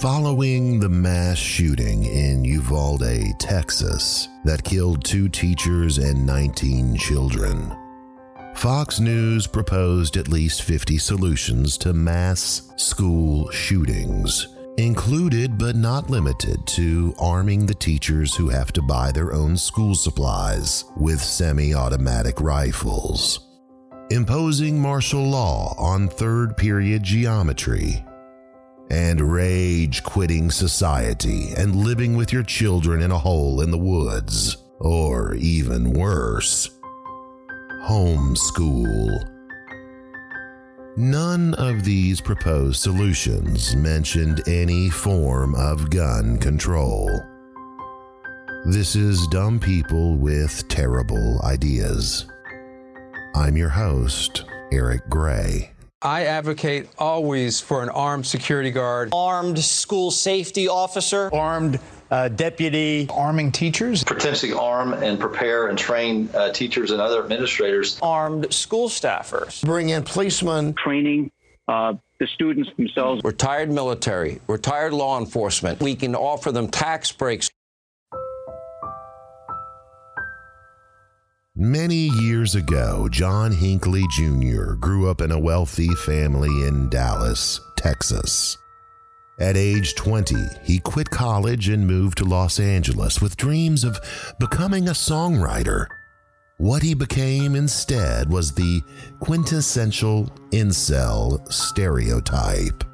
Following the mass shooting in Uvalde, Texas, that killed two teachers and 19 children, Fox News proposed at least 50 solutions to mass school shootings, included but not limited to arming the teachers who have to buy their own school supplies with semi automatic rifles, imposing martial law on third period geometry and rage quitting society and living with your children in a hole in the woods, or even worse, homeschool. None of these proposed solutions mentioned any form of gun control. This is Dumb People with Terrible Ideas. I'm your host, Eric Gray. I advocate always for an armed security guard, armed school safety officer, armed uh, deputy, arming teachers, potentially arm and prepare and train uh, teachers and other administrators, armed school staffers, bring in policemen, training. Uh, the students themselves. Retired military, retired law enforcement. We can offer them tax breaks. Many years ago, John Hinckley Jr. grew up in a wealthy family in Dallas, Texas. At age 20, he quit college and moved to Los Angeles with dreams of becoming a songwriter. What he became instead was the quintessential incel stereotype.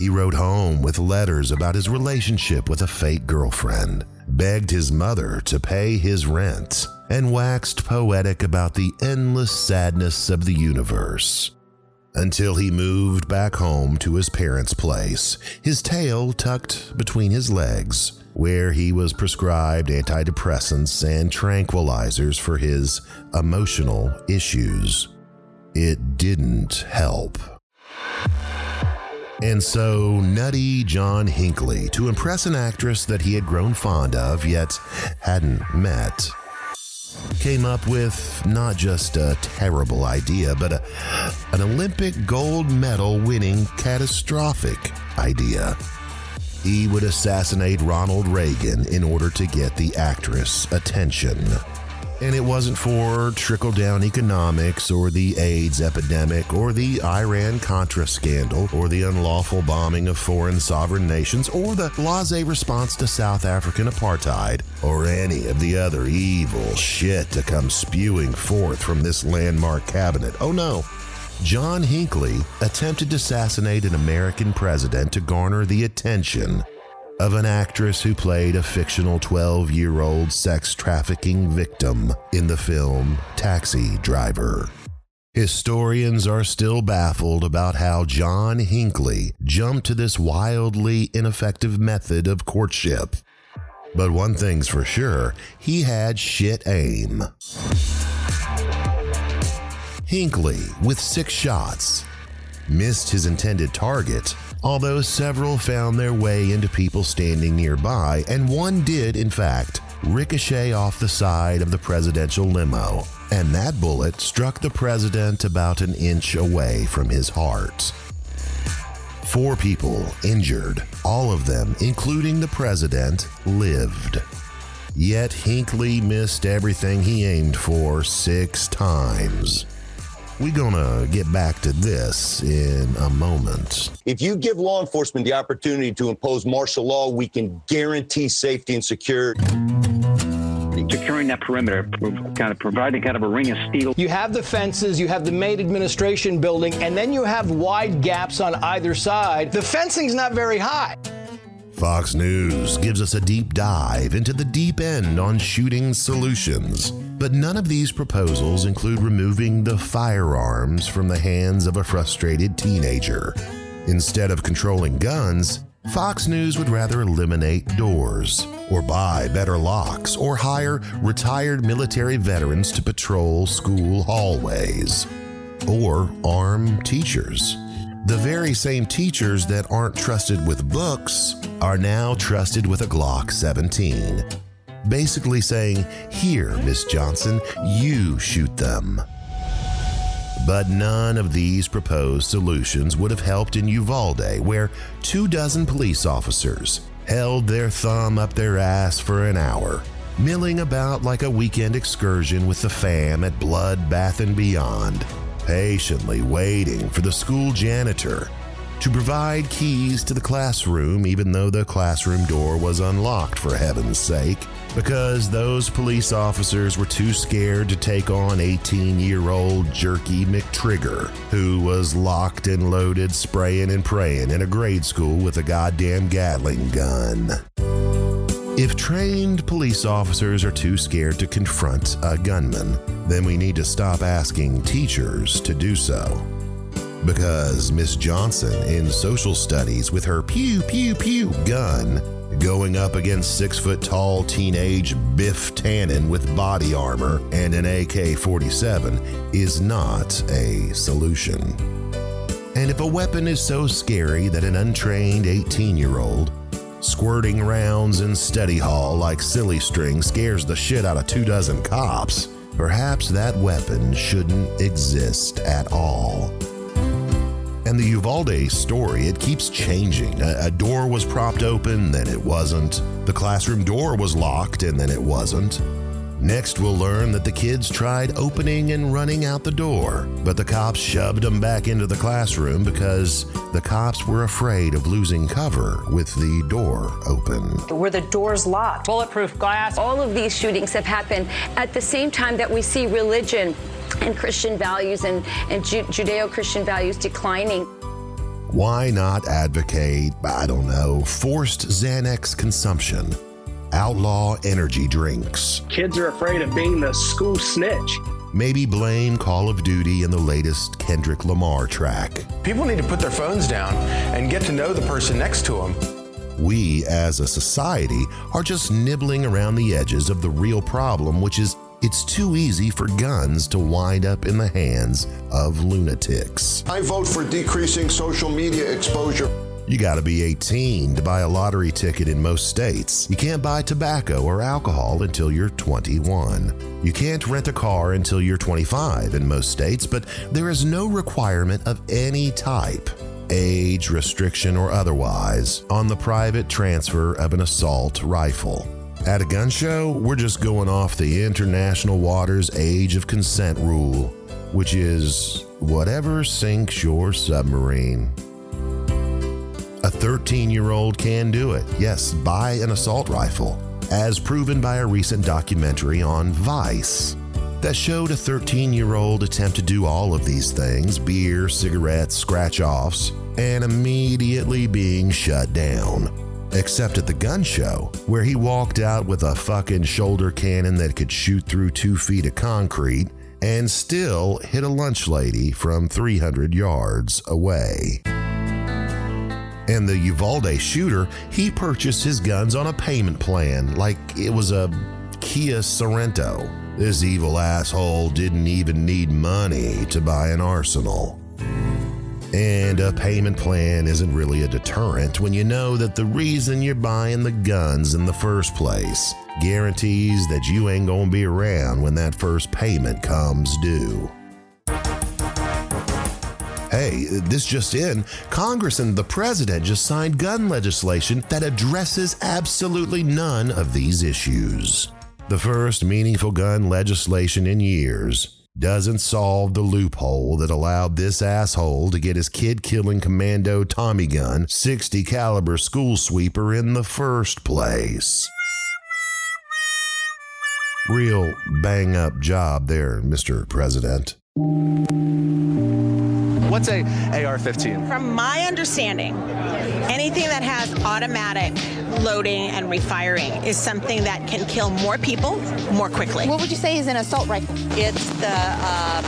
He wrote home with letters about his relationship with a fake girlfriend, begged his mother to pay his rent, and waxed poetic about the endless sadness of the universe. Until he moved back home to his parents' place, his tail tucked between his legs, where he was prescribed antidepressants and tranquilizers for his emotional issues. It didn't help. And so, nutty John Hinckley, to impress an actress that he had grown fond of yet hadn't met, came up with not just a terrible idea, but a, an Olympic gold medal winning catastrophic idea. He would assassinate Ronald Reagan in order to get the actress attention. And it wasn't for trickle down economics or the AIDS epidemic or the Iran Contra scandal or the unlawful bombing of foreign sovereign nations or the blase response to South African apartheid or any of the other evil shit to come spewing forth from this landmark cabinet. Oh no. John Hinckley attempted to assassinate an American president to garner the attention of an actress who played a fictional 12 year old sex trafficking victim in the film Taxi Driver. Historians are still baffled about how John Hinckley jumped to this wildly ineffective method of courtship. But one thing's for sure he had shit aim. Hinckley, with six shots, missed his intended target although several found their way into people standing nearby, and one did, in fact, ricochet off the side of the presidential limo, and that bullet struck the president about an inch away from his heart. Four people injured, all of them, including the president, lived. Yet Hinckley missed everything he aimed for six times. We're going to get back to this in a moment. If you give law enforcement the opportunity to impose martial law, we can guarantee safety and security securing that perimeter, kind of providing kind of a ring of steel. You have the fences, you have the main administration building, and then you have wide gaps on either side. The fencing's not very high. Fox News gives us a deep dive into the deep end on shooting solutions. But none of these proposals include removing the firearms from the hands of a frustrated teenager. Instead of controlling guns, Fox News would rather eliminate doors, or buy better locks, or hire retired military veterans to patrol school hallways, or arm teachers. The very same teachers that aren't trusted with books are now trusted with a Glock 17. Basically saying, Here, Miss Johnson, you shoot them. But none of these proposed solutions would have helped in Uvalde, where two dozen police officers held their thumb up their ass for an hour, milling about like a weekend excursion with the fam at Bloodbath and Beyond, patiently waiting for the school janitor to provide keys to the classroom, even though the classroom door was unlocked, for heaven's sake, because those police officers were too scared to take on 18 year old Jerky McTrigger, who was locked and loaded, spraying and praying in a grade school with a goddamn Gatling gun. If trained police officers are too scared to confront a gunman, then we need to stop asking teachers to do so because Miss Johnson in social studies with her pew pew pew gun going up against six foot tall teenage Biff Tannen with body armor and an AK 47 is not a solution. And if a weapon is so scary that an untrained 18 year old squirting rounds in study hall like silly string scares the shit out of two dozen cops, perhaps that weapon shouldn't exist at all. And the Uvalde story, it keeps changing. A, a, door was propped open, then it wasn't. The classroom door was locked, and then it wasn't. Next, we'll learn that the kids tried opening and running out the door, but the cops shoved them back into the classroom because the cops were afraid of losing cover with the door open. Were the doors locked? Bulletproof glass. All of these shootings have happened at the same time that we see religion and Christian values and, and Ju- Judeo Christian values declining. Why not advocate, I don't know, forced Xanax consumption? Outlaw energy drinks. Kids are afraid of being the school snitch. Maybe blame Call of Duty and the latest Kendrick Lamar track. People need to put their phones down and get to know the person next to them. We, as a society, are just nibbling around the edges of the real problem, which is it's too easy for guns to wind up in the hands of lunatics. I vote for decreasing social media exposure. You gotta be 18 to buy a lottery ticket in most states. You can't buy tobacco or alcohol until you're 21. You can't rent a car until you're 25 in most states, but there is no requirement of any type, age, restriction, or otherwise, on the private transfer of an assault rifle. At a gun show, we're just going off the international waters age of consent rule, which is whatever sinks your submarine. A 13 year old can do it. Yes, buy an assault rifle, as proven by a recent documentary on Vice that showed a 13 year old attempt to do all of these things beer, cigarettes, scratch offs and immediately being shut down. Except at the gun show, where he walked out with a fucking shoulder cannon that could shoot through two feet of concrete and still hit a lunch lady from 300 yards away. And the Uvalde shooter, he purchased his guns on a payment plan like it was a Kia Sorento. This evil asshole didn't even need money to buy an arsenal. And a payment plan isn't really a deterrent when you know that the reason you're buying the guns in the first place guarantees that you ain't gonna be around when that first payment comes due. Hey, this just in Congress and the president just signed gun legislation that addresses absolutely none of these issues. The first meaningful gun legislation in years doesn't solve the loophole that allowed this asshole to get his kid-killing commando Tommy gun 60 caliber school sweeper in the first place. Real bang up job there, Mr. President. What's a AR-15? From my understanding, anything that has automatic loading and refiring is something that can kill more people more quickly. What would you say is an assault rifle? It's the uh,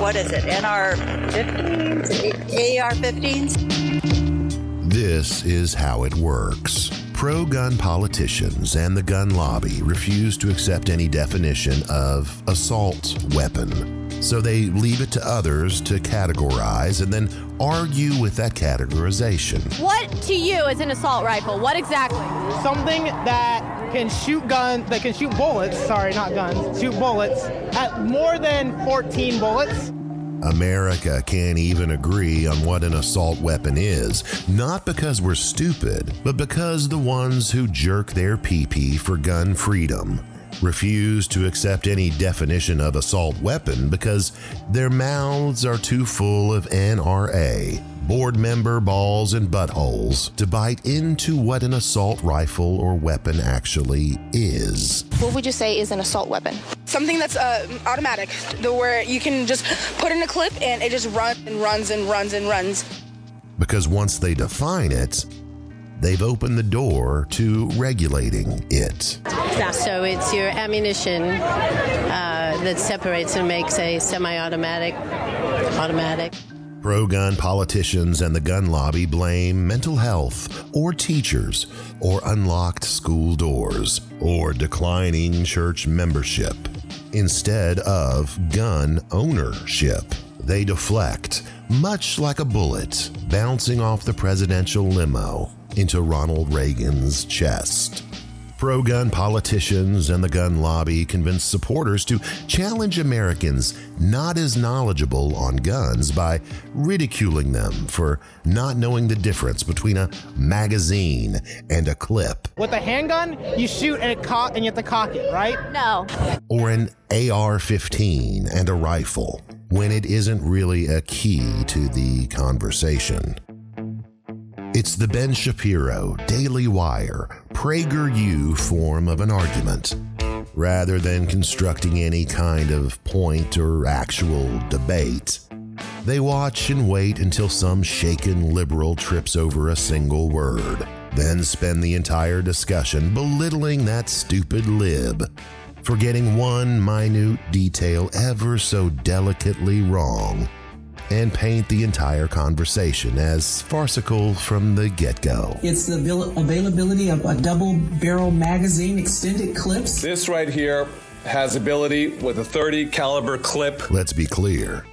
what is it? NR-15s, AR-15s. This is how it works. Pro gun politicians and the gun lobby refuse to accept any definition of assault weapon. So they leave it to others to categorize and then argue with that categorization. What to you is an assault rifle? What exactly? Something that can shoot guns, that can shoot bullets, sorry, not guns, shoot bullets at more than 14 bullets. America can't even agree on what an assault weapon is, not because we're stupid, but because the ones who jerk their pee for gun freedom refuse to accept any definition of assault weapon because their mouths are too full of NRA, board member balls and buttholes, to bite into what an assault rifle or weapon actually is. What would you say is an assault weapon? Something that's uh, automatic, the where you can just put in a clip and it just runs and runs and runs and runs. Because once they define it, they've opened the door to regulating it. So it's your ammunition uh, that separates and makes a semi-automatic automatic. Pro gun politicians and the gun lobby blame mental health, or teachers, or unlocked school doors, or declining church membership, instead of gun ownership. They deflect, much like a bullet bouncing off the presidential limo into Ronald Reagan's chest. Pro gun politicians and the gun lobby convince supporters to challenge Americans not as knowledgeable on guns by ridiculing them for not knowing the difference between a magazine and a clip. With a handgun, you shoot and it cock and you have to cock it, right? No. Or an AR 15 and a rifle when it isn't really a key to the conversation. It's the Ben Shapiro, Daily Wire, PragerU form of an argument, rather than constructing any kind of point or actual debate. They watch and wait until some shaken liberal trips over a single word, then spend the entire discussion belittling that stupid lib, forgetting one minute detail ever so delicately wrong and paint the entire conversation as farcical from the get go. It's the availability of a double barrel magazine, extended clips. This right here has ability with a 30 caliber clip. Let's be clear.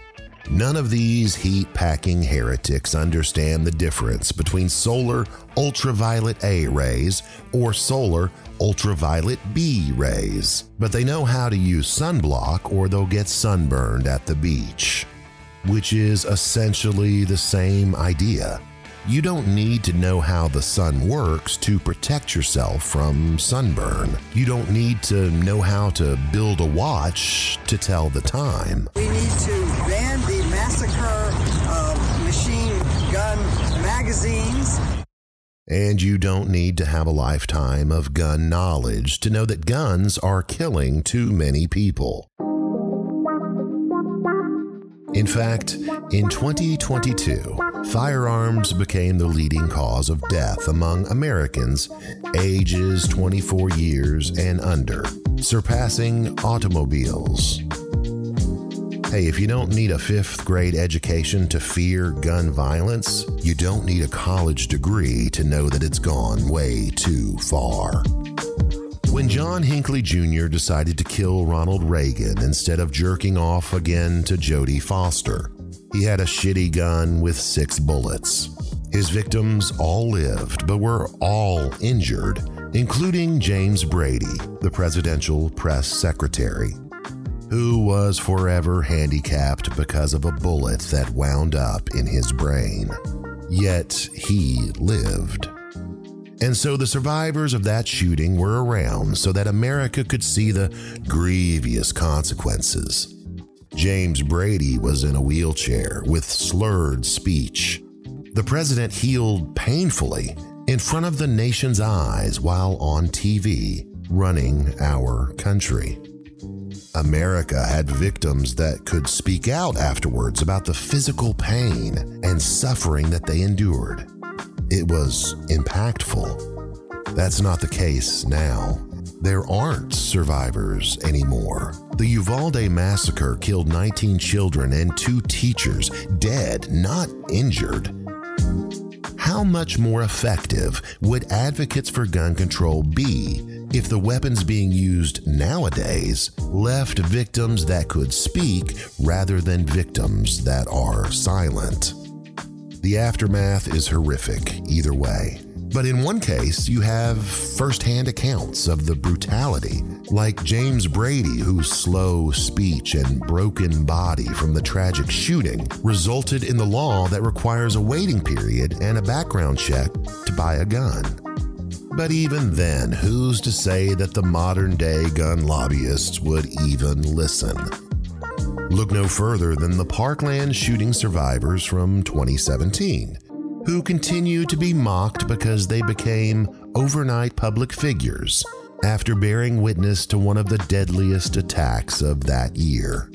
None of these heat packing heretics understand the difference between solar ultraviolet A rays or solar ultraviolet B rays, but they know how to use sunblock or they'll get sunburned at the beach which is essentially the same idea. You don't need to know how the sun works to protect yourself from sunburn. You don't need to know how to build a watch to tell the time. We need to ban the massacre of machine gun magazines. And you don't need to have a lifetime of gun knowledge to know that guns are killing too many people. In fact, in 2022, firearms became the leading cause of death among Americans ages 24 years and under, surpassing automobiles. Hey, if you don't need a fifth grade education to fear gun violence, you don't need a college degree to know that it's gone way too far. When John Hinckley Jr. decided to kill Ronald Reagan instead of jerking off again to Jodie Foster, he had a shitty gun with six bullets. His victims all lived, but were all injured, including James Brady, the presidential press secretary, who was forever handicapped because of a bullet that wound up in his brain. Yet he lived. And so the survivors of that shooting were around so that America could see the grievous consequences. James Brady was in a wheelchair with slurred speech. The president healed painfully in front of the nation's eyes while on TV running our country. America had victims that could speak out afterwards about the physical pain and suffering that they endured it was impactful. That's not the case now. There aren't survivors anymore. The Uvalde massacre killed 19 children and two teachers, dead, not injured. How much more effective would advocates for gun control be if the weapons being used nowadays left victims that could speak rather than victims that are silent? The aftermath is horrific either way. But in one case, you have firsthand accounts of the brutality, like James Brady, whose slow speech and broken body from the tragic shooting resulted in the law that requires a waiting period and a background check to buy a gun. But even then, who's to say that the modern day gun lobbyists would even listen? Look no further than the Parkland shooting survivors from 2017 who continue to be mocked because they became overnight public figures after bearing witness to one of the deadliest attacks of that year.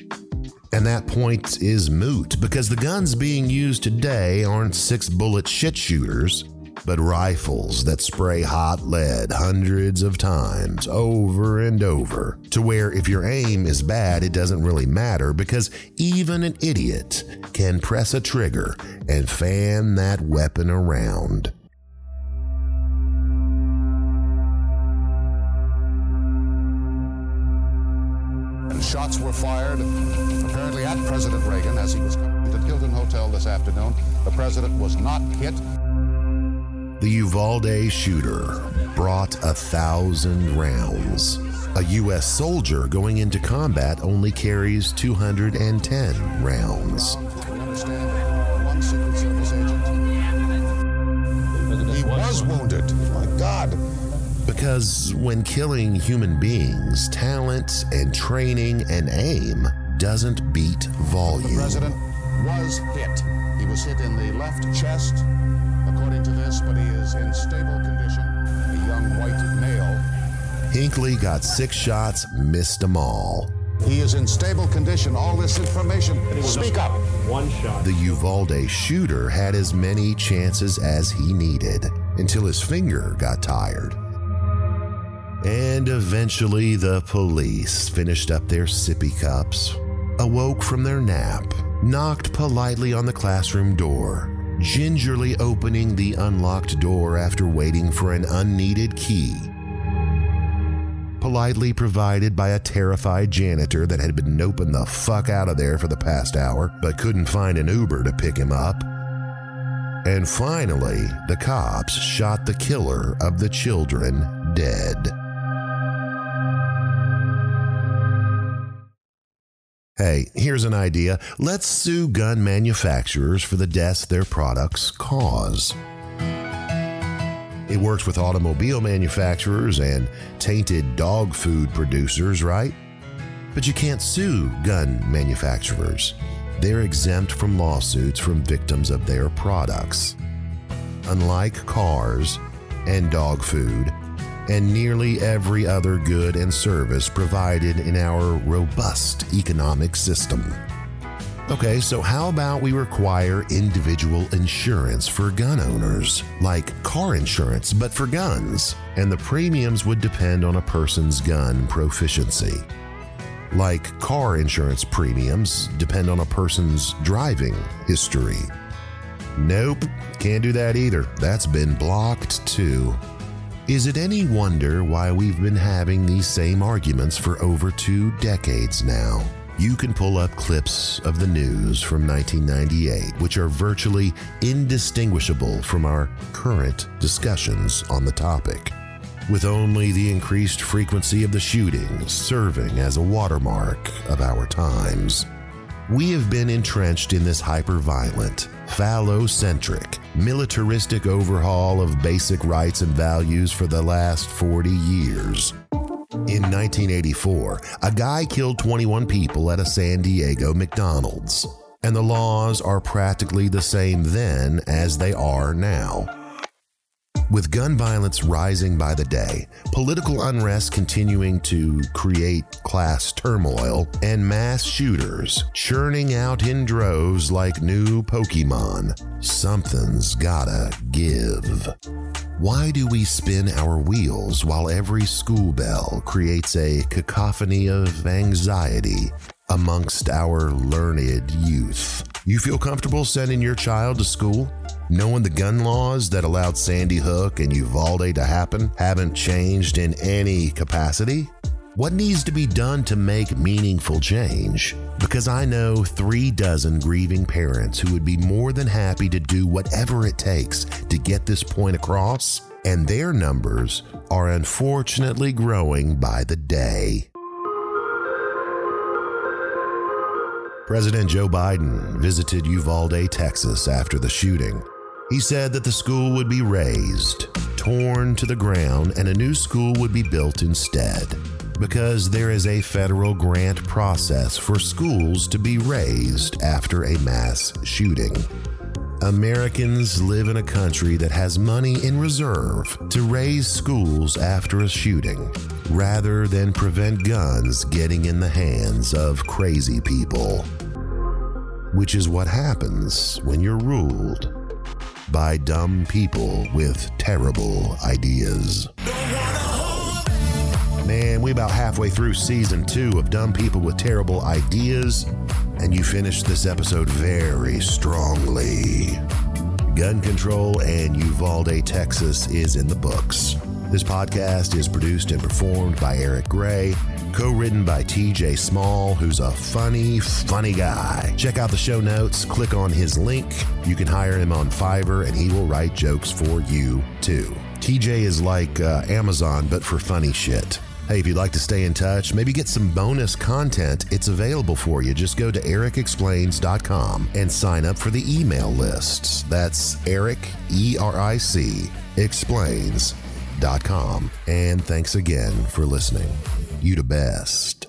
And that point is moot because the guns being used today aren't six bullet shit shooters, but rifles that spray hot lead hundreds of times over and over, to where if your aim is bad, it doesn't really matter because even an idiot can press a trigger and fan that weapon around. And shots were fired, apparently at President Reagan as he was coming to the Hilton Hotel this afternoon. The president was not hit. The Uvalde shooter brought a thousand rounds. A U.S. soldier going into combat only carries 210 rounds. He was wounded. My God. Because when killing human beings, talent and training and aim doesn't beat volume. The president was hit. He was hit in the left chest, according but he is in stable condition. A young white male. Hinckley got six shots, missed them all. He is in stable condition. All this information. Speak up. One shot. The Uvalde shooter had as many chances as he needed until his finger got tired. And eventually, the police finished up their sippy cups, awoke from their nap, knocked politely on the classroom door, gingerly opening the unlocked door after waiting for an unneeded key. Politely provided by a terrified janitor that had been noping the fuck out of there for the past hour, but couldn't find an Uber to pick him up. And finally, the cops shot the killer of the children dead. Hey, here's an idea. Let's sue gun manufacturers for the deaths their products cause. It works with automobile manufacturers and tainted dog food producers, right? But you can't sue gun manufacturers. They're exempt from lawsuits from victims of their products. Unlike cars and dog food, and nearly every other good and service provided in our robust economic system. Okay, so how about we require individual insurance for gun owners, like car insurance, but for guns? And the premiums would depend on a person's gun proficiency. Like car insurance premiums depend on a person's driving history. Nope, can't do that either. That's been blocked too. Is it any wonder why we've been having these same arguments for over two decades now? You can pull up clips of the news from 1998, which are virtually indistinguishable from our current discussions on the topic, with only the increased frequency of the shootings serving as a watermark of our times. We have been entrenched in this hyper violent, phallocentric, militaristic overhaul of basic rights and values for the last 40 years. In 1984, a guy killed 21 people at a San Diego McDonald's, and the laws are practically the same then as they are now. With gun violence rising by the day, political unrest continuing to create class turmoil, and mass shooters churning out in droves like new Pokemon, something's gotta give. Why do we spin our wheels while every school bell creates a cacophony of anxiety amongst our learned youth? You feel comfortable sending your child to school? Knowing the gun laws that allowed Sandy Hook and Uvalde to happen haven't changed in any capacity? What needs to be done to make meaningful change? Because I know three dozen grieving parents who would be more than happy to do whatever it takes to get this point across. and their numbers are unfortunately growing by the day. President Joe Biden visited Uvalde, Texas after the shooting. He said that the school would be razed, torn to the ground, and a new school would be built instead. Because there is a federal grant process for schools to be razed after a mass shooting. Americans live in a country that has money in reserve to raise schools after a shooting, rather than prevent guns getting in the hands of crazy people. Which is what happens when you're ruled by dumb people with terrible ideas. Man, we about halfway through season two of Dumb People with Terrible Ideas, and you finished this episode very strongly. Gun control and Uvalde, Texas is in the books. This podcast is produced and performed by Eric Gray, co written by TJ Small, who's a funny, funny guy. Check out the show notes, click on his link. You can hire him on Fiverr, and he will write jokes for you too. TJ is like uh, Amazon, but for funny shit. Hey, if you'd like to stay in touch, maybe get some bonus content, it's available for you. Just go to ericexplains.com and sign up for the email lists. That's Eric, E R I C, explains.com. And thanks again for listening. You the best.